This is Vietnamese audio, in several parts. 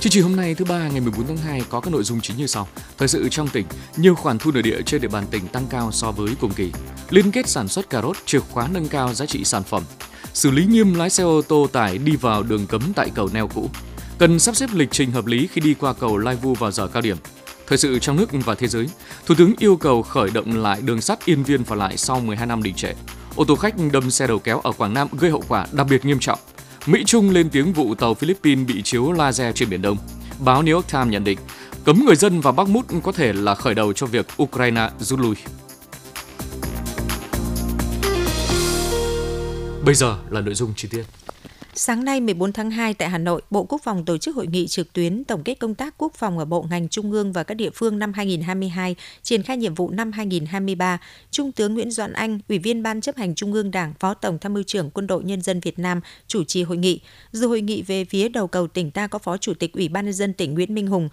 Chương trình hôm nay thứ ba ngày 14 tháng 2 có các nội dung chính như sau. Thời sự trong tỉnh, nhiều khoản thu nội địa trên địa bàn tỉnh tăng cao so với cùng kỳ. Liên kết sản xuất cà rốt chìa khóa nâng cao giá trị sản phẩm. Xử lý nghiêm lái xe ô tô tải đi vào đường cấm tại cầu neo cũ. Cần sắp xếp lịch trình hợp lý khi đi qua cầu Lai Vu vào giờ cao điểm. Thời sự trong nước và thế giới, Thủ tướng yêu cầu khởi động lại đường sắt Yên Viên và lại sau 12 năm đình trệ. Ô tô khách đâm xe đầu kéo ở Quảng Nam gây hậu quả đặc biệt nghiêm trọng. Mỹ Trung lên tiếng vụ tàu Philippines bị chiếu laser trên Biển Đông. Báo New York Times nhận định, cấm người dân vào Bắc Mút có thể là khởi đầu cho việc Ukraine rút lui. Bây giờ là nội dung chi tiết. Sáng nay 14 tháng 2 tại Hà Nội, Bộ Quốc phòng tổ chức hội nghị trực tuyến tổng kết công tác quốc phòng ở bộ ngành trung ương và các địa phương năm 2022, triển khai nhiệm vụ năm 2023. Trung tướng Nguyễn Doãn Anh, Ủy viên Ban chấp hành Trung ương Đảng, Phó Tổng tham mưu trưởng Quân đội Nhân dân Việt Nam chủ trì hội nghị. Dự hội nghị về phía đầu cầu tỉnh ta có Phó Chủ tịch Ủy ban nhân dân tỉnh Nguyễn Minh Hùng,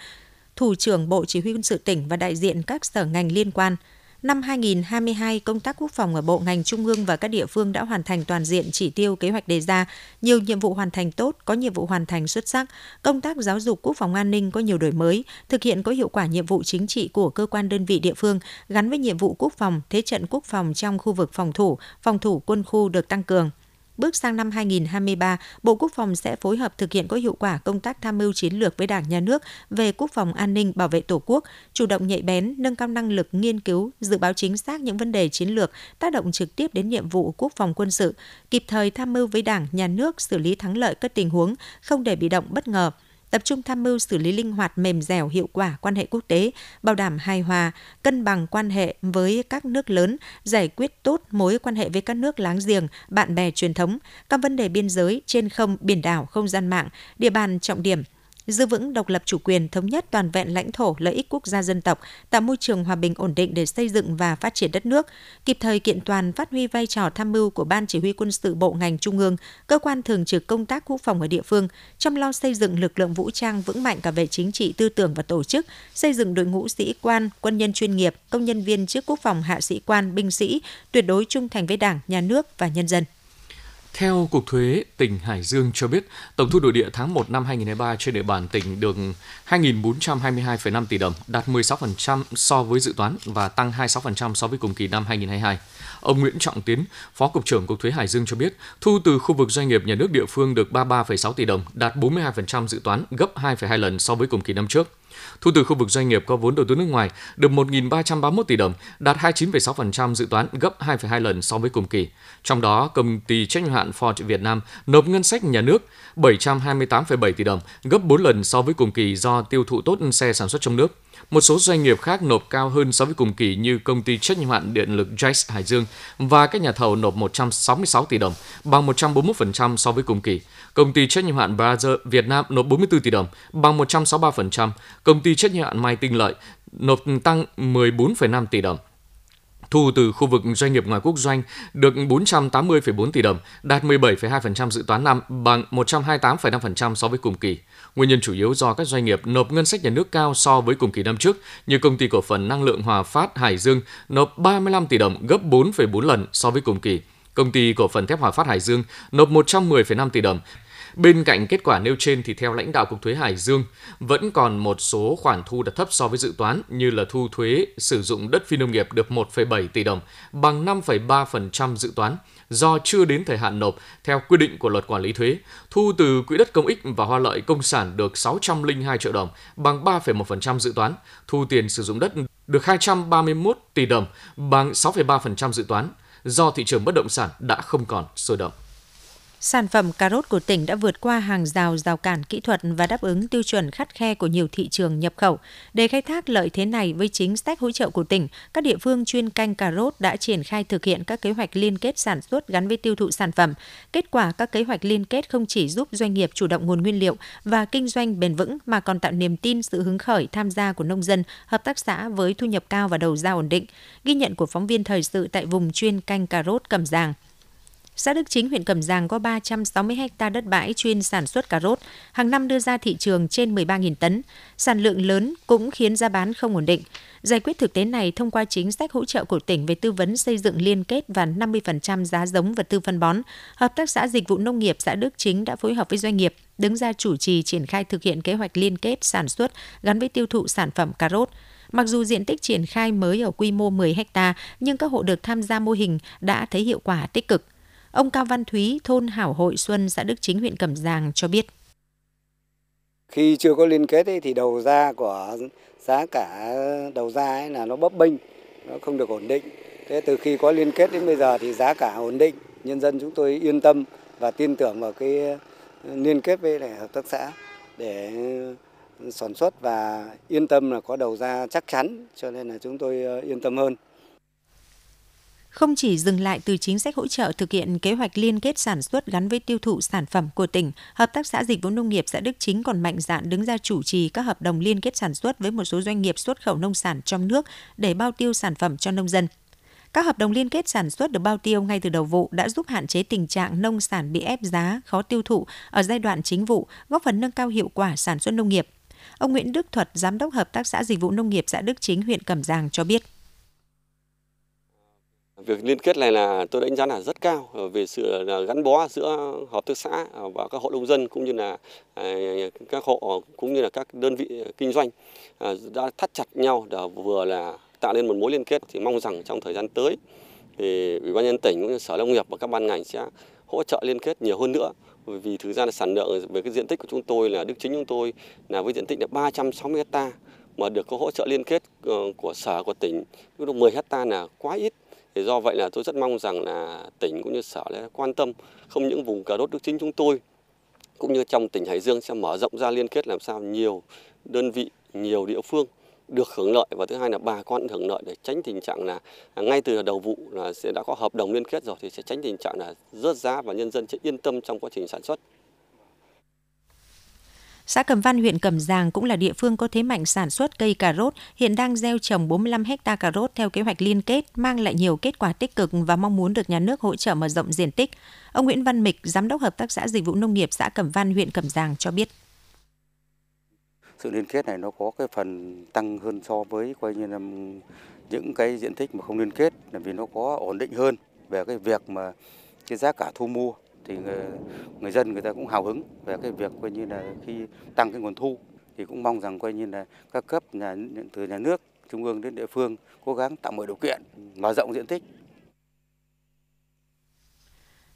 Thủ trưởng Bộ Chỉ huy quân sự tỉnh và đại diện các sở ngành liên quan. Năm 2022, công tác quốc phòng ở bộ ngành trung ương và các địa phương đã hoàn thành toàn diện chỉ tiêu kế hoạch đề ra, nhiều nhiệm vụ hoàn thành tốt, có nhiệm vụ hoàn thành xuất sắc, công tác giáo dục quốc phòng an ninh có nhiều đổi mới, thực hiện có hiệu quả nhiệm vụ chính trị của cơ quan đơn vị địa phương gắn với nhiệm vụ quốc phòng, thế trận quốc phòng trong khu vực phòng thủ, phòng thủ quân khu được tăng cường. Bước sang năm 2023, Bộ Quốc phòng sẽ phối hợp thực hiện có hiệu quả công tác tham mưu chiến lược với Đảng, Nhà nước về quốc phòng an ninh, bảo vệ Tổ quốc, chủ động nhạy bén, nâng cao năng lực nghiên cứu, dự báo chính xác những vấn đề chiến lược tác động trực tiếp đến nhiệm vụ quốc phòng quân sự, kịp thời tham mưu với Đảng, Nhà nước xử lý thắng lợi các tình huống, không để bị động bất ngờ, tập trung tham mưu xử lý linh hoạt mềm dẻo hiệu quả quan hệ quốc tế, bảo đảm hài hòa, cân bằng quan hệ với các nước lớn, giải quyết tốt mối quan hệ với các nước láng giềng, bạn bè truyền thống, các vấn đề biên giới, trên không, biển đảo, không gian mạng, địa bàn trọng điểm – giữ vững độc lập chủ quyền, thống nhất toàn vẹn lãnh thổ, lợi ích quốc gia dân tộc, tạo môi trường hòa bình ổn định để xây dựng và phát triển đất nước, kịp thời kiện toàn phát huy vai trò tham mưu của Ban Chỉ huy quân sự Bộ ngành Trung ương, cơ quan thường trực công tác quốc phòng ở địa phương, chăm lo xây dựng lực lượng vũ trang vững mạnh cả về chính trị, tư tưởng và tổ chức, xây dựng đội ngũ sĩ quan, quân nhân chuyên nghiệp, công nhân viên chức quốc phòng, hạ sĩ quan, binh sĩ, tuyệt đối trung thành với Đảng, Nhà nước và nhân dân. Theo Cục Thuế tỉnh Hải Dương cho biết, tổng thu nội địa tháng 1 năm 2023 trên địa bàn tỉnh được 2.422,5 tỷ đồng, đạt 16% so với dự toán và tăng 26% so với cùng kỳ năm 2022. Ông Nguyễn Trọng Tiến, Phó Cục trưởng Cục Thuế Hải Dương cho biết, thu từ khu vực doanh nghiệp nhà nước địa phương được 33,6 tỷ đồng, đạt 42% dự toán, gấp 2,2 lần so với cùng kỳ năm trước. Thu từ khu vực doanh nghiệp có vốn đầu tư nước ngoài được 1.331 tỷ đồng, đạt 29,6% dự toán, gấp 2,2 lần so với cùng kỳ. Trong đó, công ty trách nhiệm hạn Ford Việt Nam nộp ngân sách nhà nước 728,7 tỷ đồng, gấp 4 lần so với cùng kỳ do tiêu thụ tốt xe sản xuất trong nước. Một số doanh nghiệp khác nộp cao hơn so với cùng kỳ như công ty trách nhiệm hạn điện lực Jace Hải Dương và các nhà thầu nộp 166 tỷ đồng, bằng 141% so với cùng kỳ. Công ty trách nhiệm hạn Brazil Việt Nam nộp 44 tỷ đồng, bằng 163%. Công ty trách nhiệm hạn Mai Tinh Lợi nộp tăng 14,5 tỷ đồng. Thu từ khu vực doanh nghiệp ngoài quốc doanh được 480,4 tỷ đồng, đạt 17,2% dự toán năm, bằng 128,5% so với cùng kỳ. Nguyên nhân chủ yếu do các doanh nghiệp nộp ngân sách nhà nước cao so với cùng kỳ năm trước, như công ty cổ phần năng lượng Hòa Phát Hải Dương nộp 35 tỷ đồng, gấp 4,4 lần so với cùng kỳ. Công ty cổ phần thép Hòa Phát Hải Dương nộp 110,5 tỷ đồng, Bên cạnh kết quả nêu trên thì theo lãnh đạo Cục Thuế Hải Dương, vẫn còn một số khoản thu đạt thấp so với dự toán như là thu thuế sử dụng đất phi nông nghiệp được 1,7 tỷ đồng, bằng 5,3% dự toán do chưa đến thời hạn nộp theo quy định của luật quản lý thuế. Thu từ quỹ đất công ích và hoa lợi công sản được 602 triệu đồng, bằng 3,1% dự toán. Thu tiền sử dụng đất được 231 tỷ đồng, bằng 6,3% dự toán do thị trường bất động sản đã không còn sôi động. Sản phẩm cà rốt của tỉnh đã vượt qua hàng rào rào cản kỹ thuật và đáp ứng tiêu chuẩn khắt khe của nhiều thị trường nhập khẩu. Để khai thác lợi thế này với chính sách hỗ trợ của tỉnh, các địa phương chuyên canh cà rốt đã triển khai thực hiện các kế hoạch liên kết sản xuất gắn với tiêu thụ sản phẩm. Kết quả các kế hoạch liên kết không chỉ giúp doanh nghiệp chủ động nguồn nguyên liệu và kinh doanh bền vững mà còn tạo niềm tin sự hứng khởi tham gia của nông dân, hợp tác xã với thu nhập cao và đầu ra ổn định. Ghi nhận của phóng viên thời sự tại vùng chuyên canh cà rốt Cẩm Giàng. Xã Đức Chính, huyện Cẩm Giàng có 360 ha đất bãi chuyên sản xuất cà rốt, hàng năm đưa ra thị trường trên 13.000 tấn. Sản lượng lớn cũng khiến giá bán không ổn định. Giải quyết thực tế này thông qua chính sách hỗ trợ của tỉnh về tư vấn xây dựng liên kết và 50% giá giống vật tư phân bón, Hợp tác xã Dịch vụ Nông nghiệp xã Đức Chính đã phối hợp với doanh nghiệp đứng ra chủ trì triển khai thực hiện kế hoạch liên kết sản xuất gắn với tiêu thụ sản phẩm cà rốt. Mặc dù diện tích triển khai mới ở quy mô 10 ha, nhưng các hộ được tham gia mô hình đã thấy hiệu quả tích cực. Ông Cao Văn Thúy, thôn Hảo Hội Xuân, xã Đức Chính, huyện Cẩm Giàng cho biết. Khi chưa có liên kết ấy, thì đầu ra của giá cả đầu ra ấy là nó bấp bênh, nó không được ổn định. Thế từ khi có liên kết đến bây giờ thì giá cả ổn định, nhân dân chúng tôi yên tâm và tin tưởng vào cái liên kết với lại hợp tác xã để sản xuất và yên tâm là có đầu ra chắc chắn cho nên là chúng tôi ờ, yên tâm hơn. Không chỉ dừng lại từ chính sách hỗ trợ thực hiện kế hoạch liên kết sản xuất gắn với tiêu thụ sản phẩm của tỉnh, Hợp tác xã Dịch vụ Nông nghiệp xã Đức Chính còn mạnh dạn đứng ra chủ trì các hợp đồng liên kết sản xuất với một số doanh nghiệp xuất khẩu nông sản trong nước để bao tiêu sản phẩm cho nông dân. Các hợp đồng liên kết sản xuất được bao tiêu ngay từ đầu vụ đã giúp hạn chế tình trạng nông sản bị ép giá, khó tiêu thụ ở giai đoạn chính vụ, góp phần nâng cao hiệu quả sản xuất nông nghiệp. Ông Nguyễn Đức Thuật, Giám đốc Hợp tác xã Dịch vụ Nông nghiệp xã Đức Chính, huyện Cẩm Giàng cho biết. Việc liên kết này là tôi đánh giá là rất cao ờ, về sự ờ, gắn bó giữa hợp tác xã ờ, và các hộ nông dân cũng như là các hộ cũng như là các đơn vị kinh doanh đã thắt chặt nhau để vừa là tạo nên một mối liên kết. Thì mong rằng trong thời gian tới thì ủy ban nhân tỉnh cũng như sở nông nghiệp và các ban ngành sẽ hỗ trợ liên kết nhiều hơn nữa. Vì thực ra là sản lượng về cái diện tích của chúng tôi là, đức chính chúng tôi là với diện tích là 360 hecta mà được có hỗ trợ liên kết của sở, của tỉnh lúc 10 hecta là quá ít thì do vậy là tôi rất mong rằng là tỉnh cũng như sở sẽ quan tâm không những vùng cà rốt đức chính chúng tôi cũng như trong tỉnh Hải Dương sẽ mở rộng ra liên kết làm sao nhiều đơn vị, nhiều địa phương được hưởng lợi và thứ hai là bà con hưởng lợi để tránh tình trạng là ngay từ đầu vụ là sẽ đã có hợp đồng liên kết rồi thì sẽ tránh tình trạng là rớt giá và nhân dân sẽ yên tâm trong quá trình sản xuất. Xã Cẩm Văn, huyện Cẩm Giàng cũng là địa phương có thế mạnh sản xuất cây cà rốt, hiện đang gieo trồng 45 hecta cà rốt theo kế hoạch liên kết, mang lại nhiều kết quả tích cực và mong muốn được nhà nước hỗ trợ mở rộng diện tích. Ông Nguyễn Văn Mịch, Giám đốc Hợp tác xã Dịch vụ Nông nghiệp xã Cẩm Văn, huyện Cẩm Giàng cho biết sự liên kết này nó có cái phần tăng hơn so với coi như là những cái diện tích mà không liên kết là vì nó có ổn định hơn về cái việc mà cái giá cả thu mua thì người, người dân người ta cũng hào hứng về cái việc coi như là khi tăng cái nguồn thu thì cũng mong rằng coi như là các cấp nhà từ nhà nước trung ương đến địa phương cố gắng tạo mọi điều kiện mở rộng diện tích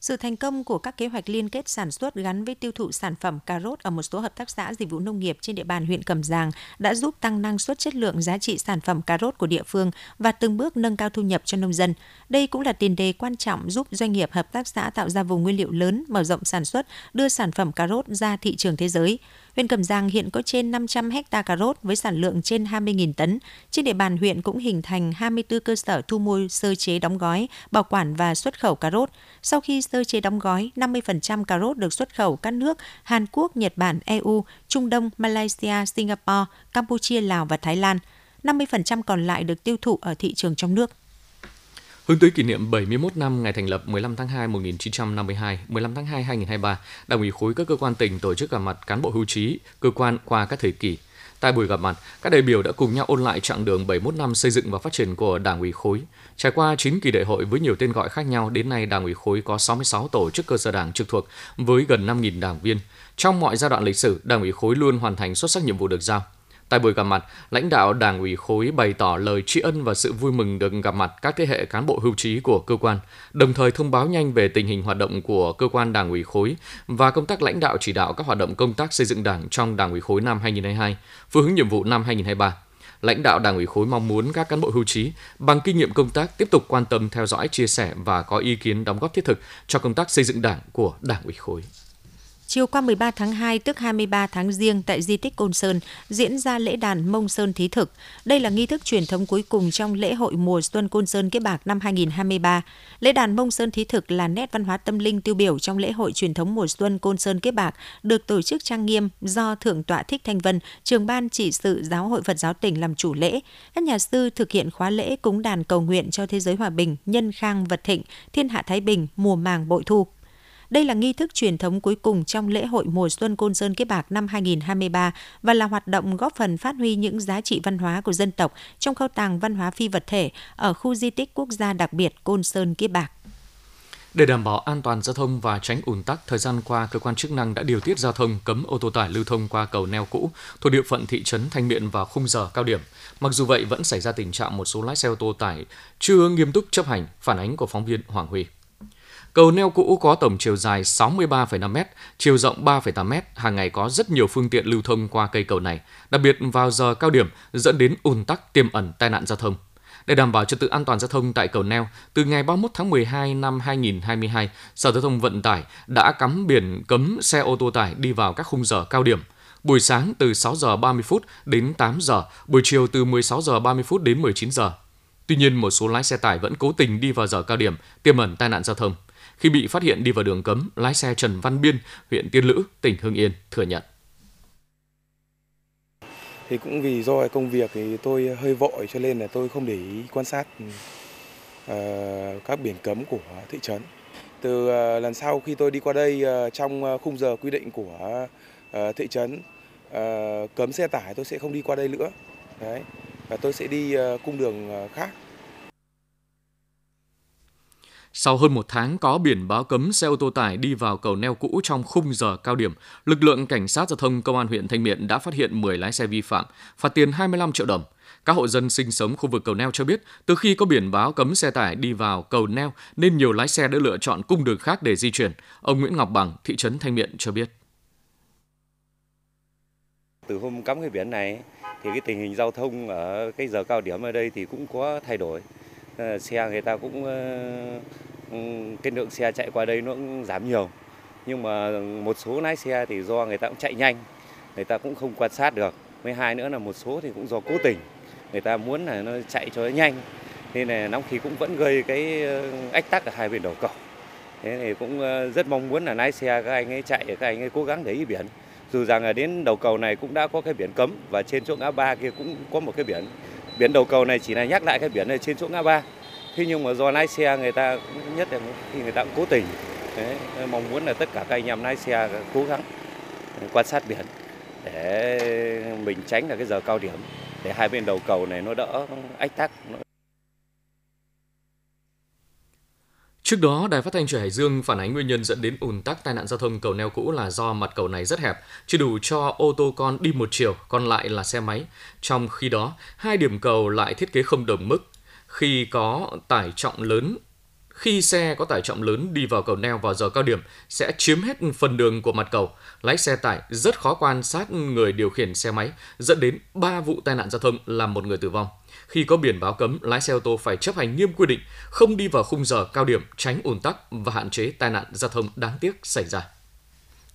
sự thành công của các kế hoạch liên kết sản xuất gắn với tiêu thụ sản phẩm cà rốt ở một số hợp tác xã dịch vụ nông nghiệp trên địa bàn huyện Cẩm Giàng đã giúp tăng năng suất chất lượng giá trị sản phẩm cà rốt của địa phương và từng bước nâng cao thu nhập cho nông dân. Đây cũng là tiền đề quan trọng giúp doanh nghiệp hợp tác xã tạo ra vùng nguyên liệu lớn, mở rộng sản xuất, đưa sản phẩm cà rốt ra thị trường thế giới. Huyện Cẩm Giang hiện có trên 500 hecta cà rốt với sản lượng trên 20.000 tấn. Trên địa bàn huyện cũng hình thành 24 cơ sở thu mua sơ chế đóng gói, bảo quản và xuất khẩu cà rốt. Sau khi sơ chế đóng gói, 50% cà rốt được xuất khẩu các nước Hàn Quốc, Nhật Bản, EU, Trung Đông, Malaysia, Singapore, Campuchia, Lào và Thái Lan. 50% còn lại được tiêu thụ ở thị trường trong nước. Hướng tới kỷ niệm 71 năm ngày thành lập 15 tháng 2 1952, 15 tháng 2 2023, Đảng ủy khối các cơ quan tỉnh tổ chức gặp mặt cán bộ hưu trí, cơ quan qua các thời kỳ. Tại buổi gặp mặt, các đại biểu đã cùng nhau ôn lại chặng đường 71 năm xây dựng và phát triển của Đảng ủy khối. Trải qua 9 kỳ đại hội với nhiều tên gọi khác nhau, đến nay Đảng ủy khối có 66 tổ chức cơ sở đảng trực thuộc với gần 5.000 đảng viên. Trong mọi giai đoạn lịch sử, Đảng ủy khối luôn hoàn thành xuất sắc nhiệm vụ được giao. Tại buổi gặp mặt, lãnh đạo Đảng ủy khối bày tỏ lời tri ân và sự vui mừng được gặp mặt các thế hệ cán bộ hưu trí của cơ quan, đồng thời thông báo nhanh về tình hình hoạt động của cơ quan Đảng ủy khối và công tác lãnh đạo chỉ đạo các hoạt động công tác xây dựng Đảng trong Đảng ủy khối năm 2022, phương hướng nhiệm vụ năm 2023 lãnh đạo đảng ủy khối mong muốn các cán bộ hưu trí bằng kinh nghiệm công tác tiếp tục quan tâm theo dõi chia sẻ và có ý kiến đóng góp thiết thực cho công tác xây dựng đảng của đảng ủy khối. Chiều qua 13 tháng 2 tức 23 tháng Giêng tại di tích Côn Sơn diễn ra lễ đàn Mông Sơn Thí Thực. Đây là nghi thức truyền thống cuối cùng trong lễ hội mùa xuân Côn Sơn Kiếp Bạc năm 2023. Lễ đàn Mông Sơn Thí Thực là nét văn hóa tâm linh tiêu biểu trong lễ hội truyền thống mùa xuân Côn Sơn Kiếp Bạc, được tổ chức trang nghiêm do Thượng tọa Thích Thanh Vân, trường ban trị sự Giáo hội Phật giáo tỉnh làm chủ lễ. Các nhà sư thực hiện khóa lễ cúng đàn cầu nguyện cho thế giới hòa bình, nhân khang vật thịnh, thiên hạ thái bình, mùa màng bội thu. Đây là nghi thức truyền thống cuối cùng trong lễ hội mùa xuân Côn Sơn Kiếp Bạc năm 2023 và là hoạt động góp phần phát huy những giá trị văn hóa của dân tộc trong kho tàng văn hóa phi vật thể ở khu di tích quốc gia đặc biệt Côn Sơn Kiếp Bạc. Để đảm bảo an toàn giao thông và tránh ùn tắc, thời gian qua, cơ quan chức năng đã điều tiết giao thông cấm ô tô tải lưu thông qua cầu neo cũ thuộc địa phận thị trấn Thanh Miện vào khung giờ cao điểm. Mặc dù vậy, vẫn xảy ra tình trạng một số lái xe ô tô tải chưa nghiêm túc chấp hành, phản ánh của phóng viên Hoàng Huy. Cầu neo cũ có tổng chiều dài 63,5 m, chiều rộng 3,8 m, hàng ngày có rất nhiều phương tiện lưu thông qua cây cầu này, đặc biệt vào giờ cao điểm dẫn đến ùn tắc tiềm ẩn tai nạn giao thông. Để đảm bảo trật tự an toàn giao thông tại cầu neo, từ ngày 31 tháng 12 năm 2022, Sở Giao thông Vận tải đã cắm biển cấm xe ô tô tải đi vào các khung giờ cao điểm. Buổi sáng từ 6 giờ 30 phút đến 8 giờ, buổi chiều từ 16 giờ 30 phút đến 19 giờ. Tuy nhiên, một số lái xe tải vẫn cố tình đi vào giờ cao điểm, tiềm ẩn tai nạn giao thông. Khi bị phát hiện đi vào đường cấm, lái xe Trần Văn Biên, huyện Tiên Lữ, tỉnh Hưng Yên thừa nhận. Thì cũng vì do công việc thì tôi hơi vội cho nên là tôi không để ý quan sát uh, các biển cấm của thị trấn. Từ uh, lần sau khi tôi đi qua đây uh, trong khung giờ quy định của uh, thị trấn uh, cấm xe tải tôi sẽ không đi qua đây nữa. Đấy. Và tôi sẽ đi uh, cung đường uh, khác. Sau hơn một tháng có biển báo cấm xe ô tô tải đi vào cầu neo cũ trong khung giờ cao điểm, lực lượng cảnh sát giao thông công an huyện Thanh Miện đã phát hiện 10 lái xe vi phạm, phạt tiền 25 triệu đồng. Các hộ dân sinh sống khu vực cầu neo cho biết, từ khi có biển báo cấm xe tải đi vào cầu neo nên nhiều lái xe đã lựa chọn cung đường khác để di chuyển. Ông Nguyễn Ngọc Bằng, thị trấn Thanh Miện cho biết. Từ hôm cắm cái biển này thì cái tình hình giao thông ở cái giờ cao điểm ở đây thì cũng có thay đổi. Ờ, xe người ta cũng ờ, ừ, cái lượng xe chạy qua đây nó cũng giảm nhiều. Nhưng mà một số lái xe thì do người ta cũng chạy nhanh, người ta cũng không quan sát được. Với hai nữa là một số thì cũng do cố tình, người ta muốn là nó chạy cho nó nhanh. Nên là nóng khí cũng vẫn gây cái ờ, ách tắc ở hai bên đầu cầu. Thế thì cũng rất mong muốn là lái xe các anh ấy chạy, các anh ấy cố gắng để ý biển. Dù rằng là đến đầu cầu này cũng đã có cái biển cấm và trên chỗ ngã ba kia cũng có một cái biển biển đầu cầu này chỉ là nhắc lại cái biển này trên chỗ ngã ba. Thế nhưng mà do lái xe người ta nhất là khi người ta cũng cố tình. Đấy, mong muốn là tất cả các anh em lái xe cố gắng quan sát biển để mình tránh là cái giờ cao điểm để hai bên đầu cầu này nó đỡ ách tắc Trước đó, Đài Phát thanh Truyền Hải Dương phản ánh nguyên nhân dẫn đến ùn tắc tai nạn giao thông cầu neo cũ là do mặt cầu này rất hẹp, chưa đủ cho ô tô con đi một chiều, còn lại là xe máy. Trong khi đó, hai điểm cầu lại thiết kế không đồng mức. Khi có tải trọng lớn khi xe có tải trọng lớn đi vào cầu neo vào giờ cao điểm sẽ chiếm hết phần đường của mặt cầu. Lái xe tải rất khó quan sát người điều khiển xe máy, dẫn đến 3 vụ tai nạn giao thông làm một người tử vong. Khi có biển báo cấm, lái xe ô tô phải chấp hành nghiêm quy định, không đi vào khung giờ cao điểm, tránh ùn tắc và hạn chế tai nạn giao thông đáng tiếc xảy ra.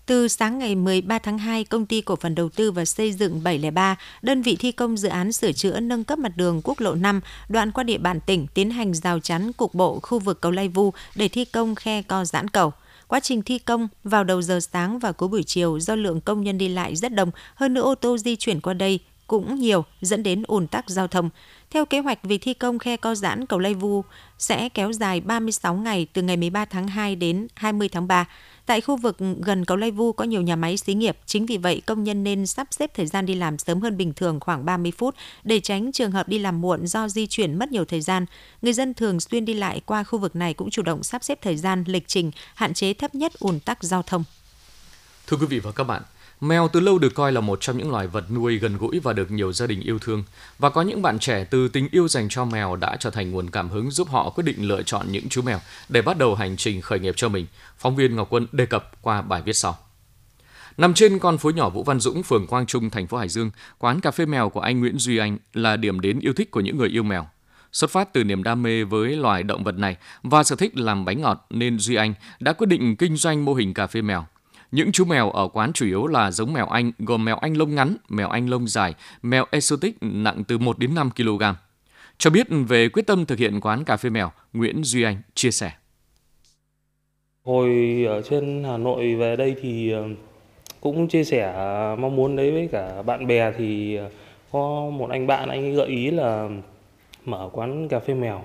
Từ sáng ngày 13 tháng 2, công ty cổ phần đầu tư và xây dựng 703, đơn vị thi công dự án sửa chữa nâng cấp mặt đường quốc lộ 5 đoạn qua địa bàn tỉnh tiến hành rào chắn cục bộ khu vực cầu Lai Vu để thi công khe co giãn cầu. Quá trình thi công vào đầu giờ sáng và cuối buổi chiều do lượng công nhân đi lại rất đông, hơn nữa ô tô di chuyển qua đây cũng nhiều dẫn đến ùn tắc giao thông. Theo kế hoạch, việc thi công khe co giãn cầu Lây Vu sẽ kéo dài 36 ngày từ ngày 13 tháng 2 đến 20 tháng 3. Tại khu vực gần cầu Lây Vu có nhiều nhà máy xí nghiệp, chính vì vậy công nhân nên sắp xếp thời gian đi làm sớm hơn bình thường khoảng 30 phút để tránh trường hợp đi làm muộn do di chuyển mất nhiều thời gian. Người dân thường xuyên đi lại qua khu vực này cũng chủ động sắp xếp thời gian, lịch trình, hạn chế thấp nhất ùn tắc giao thông. Thưa quý vị và các bạn, Mèo từ lâu được coi là một trong những loài vật nuôi gần gũi và được nhiều gia đình yêu thương. Và có những bạn trẻ từ tình yêu dành cho mèo đã trở thành nguồn cảm hứng giúp họ quyết định lựa chọn những chú mèo để bắt đầu hành trình khởi nghiệp cho mình. Phóng viên Ngọc Quân đề cập qua bài viết sau. Nằm trên con phố nhỏ Vũ Văn Dũng, phường Quang Trung, thành phố Hải Dương, quán cà phê mèo của anh Nguyễn Duy Anh là điểm đến yêu thích của những người yêu mèo. Xuất phát từ niềm đam mê với loài động vật này và sở thích làm bánh ngọt nên Duy Anh đã quyết định kinh doanh mô hình cà phê mèo. Những chú mèo ở quán chủ yếu là giống mèo Anh gồm mèo Anh lông ngắn, mèo Anh lông dài, mèo exotic nặng từ 1 đến 5 kg. Cho biết về quyết tâm thực hiện quán cà phê mèo, Nguyễn Duy Anh chia sẻ. Hồi ở trên Hà Nội về đây thì ờ, cũng chia sẻ ờ, mong muốn đấy với cả bạn bè thì ờ, có một anh bạn anh ấy gợi ý là mở quán cà phê mèo.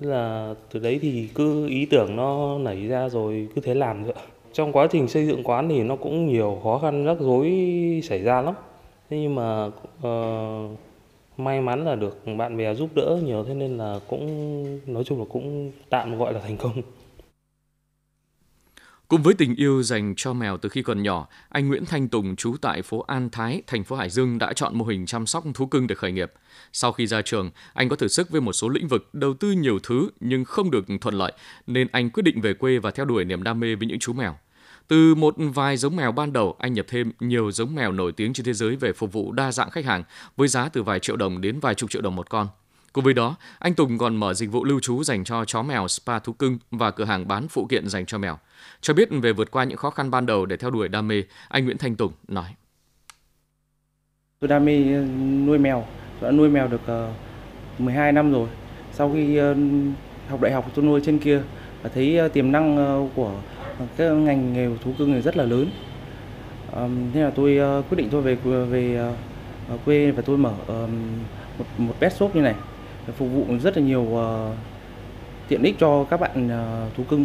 Thế là từ đấy thì cứ ý tưởng nó nảy ra rồi cứ thế làm thôi. Trong quá trình xây dựng quán thì nó cũng nhiều khó khăn rắc rối xảy ra lắm. Thế nhưng mà uh, may mắn là được bạn bè giúp đỡ nhiều thế nên là cũng nói chung là cũng tạm gọi là thành công. Cùng với tình yêu dành cho mèo từ khi còn nhỏ, anh Nguyễn Thanh Tùng trú tại phố An Thái, thành phố Hải Dương đã chọn mô hình chăm sóc thú cưng để khởi nghiệp. Sau khi ra trường, anh có thử sức với một số lĩnh vực, đầu tư nhiều thứ nhưng không được thuận lợi, nên anh quyết định về quê và theo đuổi niềm đam mê với những chú mèo. Từ một vài giống mèo ban đầu, anh nhập thêm nhiều giống mèo nổi tiếng trên thế giới về phục vụ đa dạng khách hàng với giá từ vài triệu đồng đến vài chục triệu đồng một con. Cùng với đó, anh Tùng còn mở dịch vụ lưu trú dành cho chó mèo spa thú cưng và cửa hàng bán phụ kiện dành cho mèo. Cho biết về vượt qua những khó khăn ban đầu để theo đuổi đam mê, anh Nguyễn Thanh Tùng nói. Tôi đam mê ờ, nuôi mèo, tôi đã nuôi mèo được ờ, 12 năm rồi. Sau khi ờ, học đại học tôi nuôi trên kia và thấy tiềm năng của cái ngành nghề thú cưng này rất là lớn. Thế là tôi ờ, quyết định tôi về về ờ, quê và tôi mở một một pet shop như này phục vụ rất là nhiều ờ, tiện ích cho các bạn thú cưng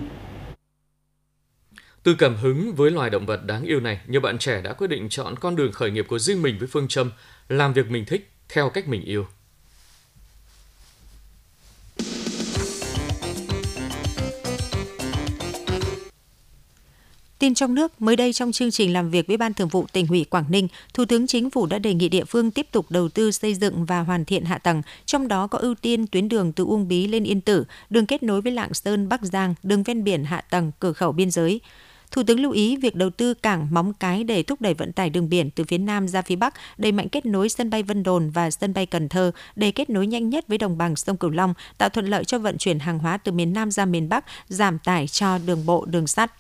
từ cảm hứng với loài động vật đáng yêu này, nhiều bạn trẻ đã quyết định chọn con đường khởi nghiệp của riêng mình với phương châm làm việc mình thích theo cách mình yêu. Tin trong nước, mới đây trong chương trình làm việc với Ban Thường vụ tỉnh ủy Quảng Ninh, Thủ tướng Chính phủ đã đề nghị địa phương tiếp tục đầu tư xây dựng và hoàn thiện hạ tầng, trong đó có ưu tiên tuyến đường từ Uông Bí lên Yên Tử, đường kết nối với Lạng Sơn, Bắc Giang, đường ven biển hạ tầng, cửa khẩu biên giới. Thủ tướng lưu ý việc đầu tư cảng Móng Cái để thúc đẩy vận tải đường biển từ phía Nam ra phía Bắc, đẩy mạnh kết nối sân bay Vân Đồn và sân bay Cần Thơ để kết nối nhanh nhất với đồng bằng sông Cửu Long, tạo thuận lợi cho vận chuyển hàng hóa từ miền Nam ra miền Bắc, giảm tải cho đường bộ, đường sắt.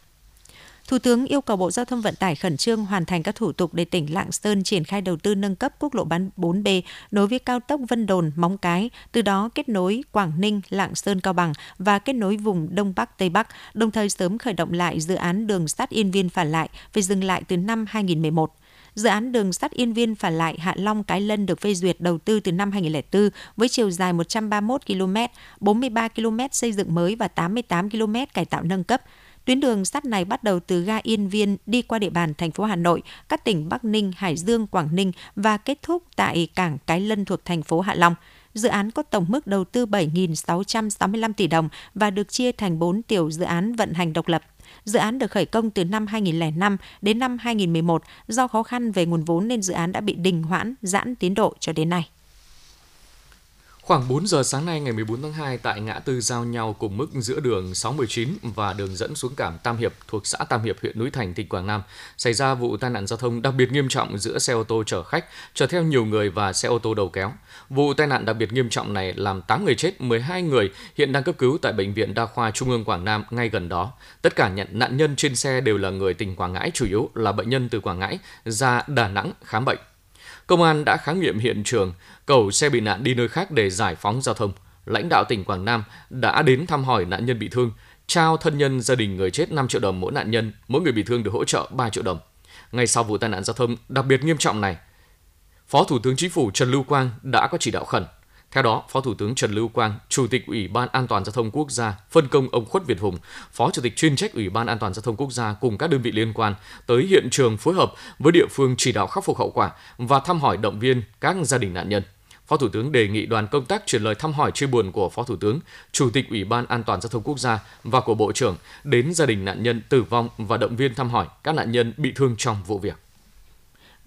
Thủ tướng yêu cầu Bộ Giao thông Vận tải khẩn trương hoàn thành các thủ tục để tỉnh Lạng Sơn triển khai đầu tư nâng cấp quốc lộ bán 4B nối với cao tốc Vân Đồn, Móng Cái, từ đó kết nối Quảng Ninh, Lạng Sơn, Cao Bằng và kết nối vùng Đông Bắc, Tây Bắc, đồng thời sớm khởi động lại dự án đường sắt Yên Viên phản Lại phải dừng lại từ năm 2011. Dự án đường sắt Yên Viên Phả Lại Hạ Long Cái Lân được phê duyệt đầu tư từ năm 2004 với chiều dài 131 km, 43 km xây dựng mới và 88 km cải tạo nâng cấp. Tuyến đường sắt này bắt đầu từ ga Yên Viên đi qua địa bàn thành phố Hà Nội, các tỉnh Bắc Ninh, Hải Dương, Quảng Ninh và kết thúc tại cảng Cái Lân thuộc thành phố Hạ Long. Dự án có tổng mức đầu tư 7.665 tỷ đồng và được chia thành 4 tiểu dự án vận hành độc lập. Dự án được khởi công từ năm 2005 đến năm 2011. Do khó khăn về nguồn vốn nên dự án đã bị đình hoãn, giãn tiến độ cho đến nay. Khoảng 4 giờ sáng nay ngày 14 tháng 2 tại ngã tư giao nhau cùng mức giữa đường 619 và đường dẫn xuống cảng Tam Hiệp thuộc xã Tam Hiệp huyện núi Thành tỉnh Quảng Nam xảy ra vụ tai nạn giao thông đặc biệt nghiêm trọng giữa xe ô tô chở khách chở theo nhiều người và xe ô tô đầu kéo. Vụ tai nạn đặc biệt nghiêm trọng này làm 8 người chết, 12 người hiện đang cấp cứu tại bệnh viện đa khoa Trung ương Quảng Nam ngay gần đó. Tất cả nhận nạn nhân trên xe đều là người tỉnh Quảng Ngãi, chủ yếu là bệnh nhân từ Quảng Ngãi ra Đà Nẵng khám bệnh. Công an đã khám nghiệm hiện trường, cầu xe bị nạn đi nơi khác để giải phóng giao thông. Lãnh đạo tỉnh Quảng Nam đã đến thăm hỏi nạn nhân bị thương, trao thân nhân gia đình người chết 5 triệu đồng mỗi nạn nhân, mỗi người bị thương được hỗ trợ 3 triệu đồng. Ngay sau vụ tai nạn giao thông đặc biệt nghiêm trọng này, Phó Thủ tướng Chính phủ Trần Lưu Quang đã có chỉ đạo khẩn theo đó, Phó Thủ tướng Trần Lưu Quang, Chủ tịch Ủy ban An toàn giao thông quốc gia, phân công ông Khuất Việt Hùng, Phó Chủ tịch chuyên trách Ủy ban An toàn giao thông quốc gia cùng các đơn vị liên quan tới hiện trường phối hợp với địa phương chỉ đạo khắc phục hậu quả và thăm hỏi động viên các gia đình nạn nhân. Phó Thủ tướng đề nghị đoàn công tác truyền lời thăm hỏi chia buồn của Phó Thủ tướng, Chủ tịch Ủy ban An toàn giao thông quốc gia và của Bộ trưởng đến gia đình nạn nhân tử vong và động viên thăm hỏi các nạn nhân bị thương trong vụ việc.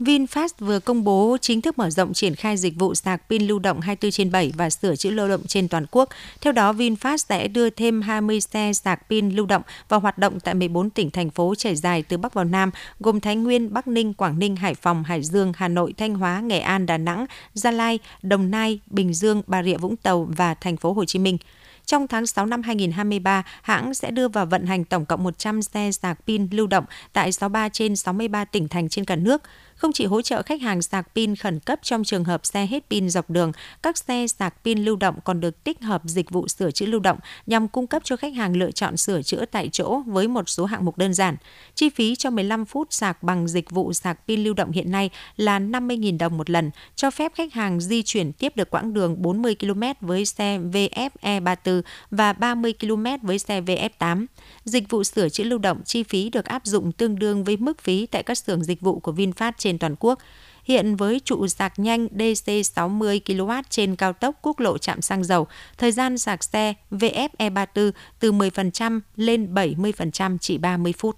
VinFast vừa công bố chính thức mở rộng triển khai dịch vụ sạc pin lưu động 24 trên 7 và sửa chữa lưu động trên toàn quốc. Theo đó, VinFast sẽ đưa thêm 20 xe sạc pin lưu động vào hoạt động tại 14 tỉnh thành phố trải dài từ Bắc vào Nam, gồm Thái Nguyên, Bắc Ninh, Quảng Ninh, Hải Phòng, Hải Dương, Hà Nội, Thanh Hóa, Nghệ An, Đà Nẵng, Gia Lai, Đồng Nai, Bình Dương, Bà Rịa Vũng Tàu và thành phố Hồ Chí Minh. Trong tháng 6 năm 2023, hãng sẽ đưa vào vận hành tổng cộng 100 xe sạc pin lưu động tại 63 trên 63 tỉnh thành trên cả nước không chỉ hỗ trợ khách hàng sạc pin khẩn cấp trong trường hợp xe hết pin dọc đường, các xe sạc pin lưu động còn được tích hợp dịch vụ sửa chữa lưu động nhằm cung cấp cho khách hàng lựa chọn sửa chữa tại chỗ với một số hạng mục đơn giản. Chi phí cho 15 phút sạc bằng dịch vụ sạc pin lưu động hiện nay là 50.000 đồng một lần, cho phép khách hàng di chuyển tiếp được quãng đường 40 km với xe VFE34 và 30 km với xe VF8. Dịch vụ sửa chữa lưu động chi phí được áp dụng tương đương với mức phí tại các xưởng dịch vụ của VinFast trên toàn quốc. Hiện với trụ sạc nhanh DC 60 kW trên cao tốc quốc lộ chạm xăng dầu, thời gian sạc xe VF E34 từ 10% lên 70% chỉ 30 phút.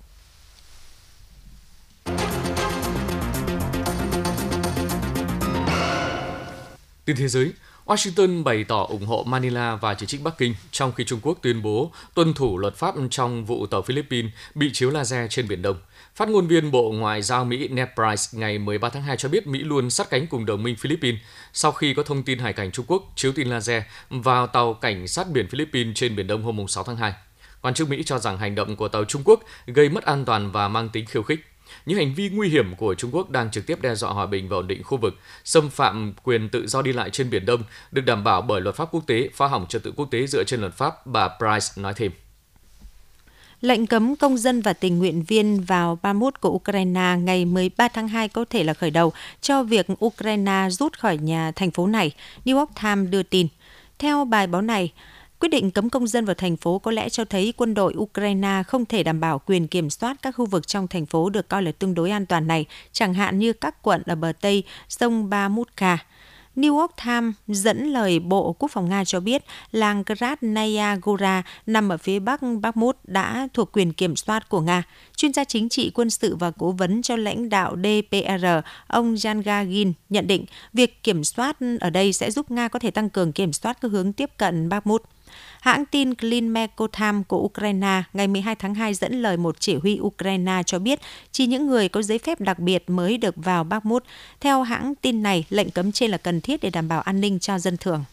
Tin thế giới, Washington bày tỏ ủng hộ Manila và chỉ trích Bắc Kinh, trong khi Trung Quốc tuyên bố tuân thủ luật pháp trong vụ tàu Philippines bị chiếu laser trên Biển Đông. Phát ngôn viên Bộ Ngoại giao Mỹ Ned Price ngày 13 tháng 2 cho biết Mỹ luôn sát cánh cùng đồng minh Philippines sau khi có thông tin hải cảnh Trung Quốc chiếu tin laser vào tàu cảnh sát biển Philippines trên Biển Đông hôm 6 tháng 2. Quan chức Mỹ cho rằng hành động của tàu Trung Quốc gây mất an toàn và mang tính khiêu khích. Những hành vi nguy hiểm của Trung Quốc đang trực tiếp đe dọa hòa bình và ổn định khu vực, xâm phạm quyền tự do đi lại trên Biển Đông, được đảm bảo bởi luật pháp quốc tế, phá hỏng trật tự quốc tế dựa trên luật pháp, bà Price nói thêm. Lệnh cấm công dân và tình nguyện viên vào Bakhmut của Ukraine ngày 13 tháng 2 có thể là khởi đầu cho việc Ukraine rút khỏi nhà thành phố này, New York Times đưa tin. Theo bài báo này, Quyết định cấm công dân vào thành phố có lẽ cho thấy quân đội Ukraine không thể đảm bảo quyền kiểm soát các khu vực trong thành phố được coi là tương đối an toàn này, chẳng hạn như các quận ở bờ Tây sông Bamutka. New York Times dẫn lời Bộ Quốc phòng Nga cho biết làng Krasnaya Gora nằm ở phía bắc Bakhmut đã thuộc quyền kiểm soát của Nga. Chuyên gia chính trị quân sự và cố vấn cho lãnh đạo DPR, ông Jan Gagin nhận định việc kiểm soát ở đây sẽ giúp Nga có thể tăng cường kiểm soát các hướng tiếp cận Bakhmut. Hãng tin Klinmekotam của Ukraine ngày 12 tháng 2 dẫn lời một chỉ huy Ukraine cho biết chỉ những người có giấy phép đặc biệt mới được vào Bakhmut. Theo hãng tin này, lệnh cấm trên là cần thiết để đảm bảo an ninh cho dân thường.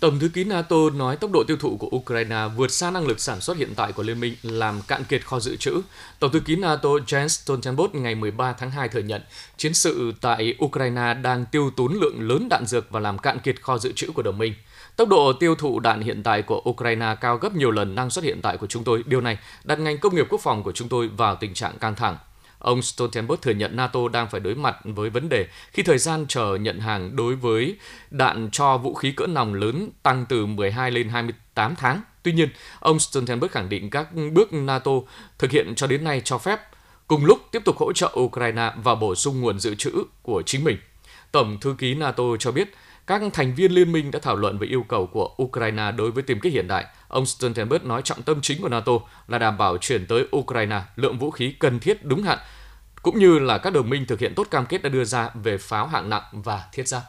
Tổng thư ký NATO nói tốc độ tiêu thụ của Ukraine vượt xa năng lực sản xuất hiện tại của Liên minh làm cạn kiệt kho dự trữ. Tổng thư ký NATO Jens Stoltenberg ngày 13 tháng 2 thừa nhận chiến sự tại Ukraine đang tiêu tốn lượng lớn đạn dược và làm cạn kiệt kho dự trữ của đồng minh. Tốc độ tiêu thụ đạn hiện tại của Ukraine cao gấp nhiều lần năng suất hiện tại của chúng tôi. Điều này đặt ngành công nghiệp quốc phòng của chúng tôi vào tình trạng căng thẳng. Ông Stoltenberg thừa nhận NATO đang phải đối mặt với vấn đề khi thời gian chờ nhận hàng đối với đạn cho vũ khí cỡ nòng lớn tăng từ 12 lên 28 tháng. Tuy nhiên, ông Stoltenberg khẳng định các bước NATO thực hiện cho đến nay cho phép cùng lúc tiếp tục hỗ trợ Ukraine và bổ sung nguồn dự trữ của chính mình. Tổng thư ký NATO cho biết các thành viên liên minh đã thảo luận về yêu cầu của Ukraine đối với tiêm kích hiện đại. Ông Stoltenberg nói trọng tâm chính của NATO là đảm bảo chuyển tới Ukraine lượng vũ khí cần thiết đúng hạn, cũng như là các đồng minh thực hiện tốt cam kết đã đưa ra về pháo hạng nặng và thiết giáp.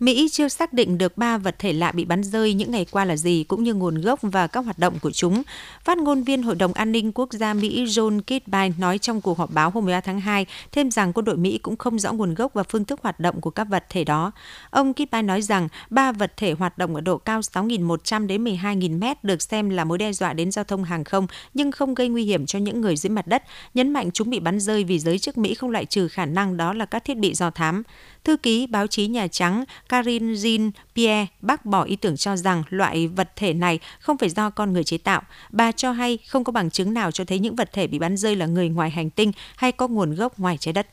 Mỹ chưa xác định được ba vật thể lạ bị bắn rơi những ngày qua là gì cũng như nguồn gốc và các hoạt động của chúng. Phát ngôn viên Hội đồng An ninh Quốc gia Mỹ John Kirby nói trong cuộc họp báo hôm 13 tháng 2 thêm rằng quân đội Mỹ cũng không rõ nguồn gốc và phương thức hoạt động của các vật thể đó. Ông Kirby nói rằng ba vật thể hoạt động ở độ cao 6.100 đến 12.000 mét được xem là mối đe dọa đến giao thông hàng không nhưng không gây nguy hiểm cho những người dưới mặt đất, nhấn mạnh chúng bị bắn rơi vì giới chức Mỹ không loại trừ khả năng đó là các thiết bị do thám. Thư ký báo chí Nhà Trắng Karine Jean-Pierre bác bỏ ý tưởng cho rằng loại vật thể này không phải do con người chế tạo. Bà cho hay không có bằng chứng nào cho thấy những vật thể bị bắn rơi là người ngoài hành tinh hay có nguồn gốc ngoài trái đất.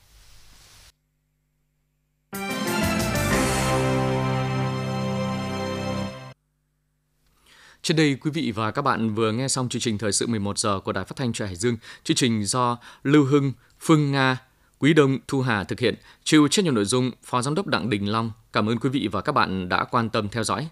Trên đây, quý vị và các bạn vừa nghe xong chương trình Thời sự 11 giờ của Đài Phát thanh Trẻ Hải Dương. Chương trình do Lưu Hưng, Phương Nga, Quý Đông, Thu Hà thực hiện, chịu trách nhiệm nội dung Phó Giám đốc Đặng Đình Long. Cảm ơn quý vị và các bạn đã quan tâm theo dõi.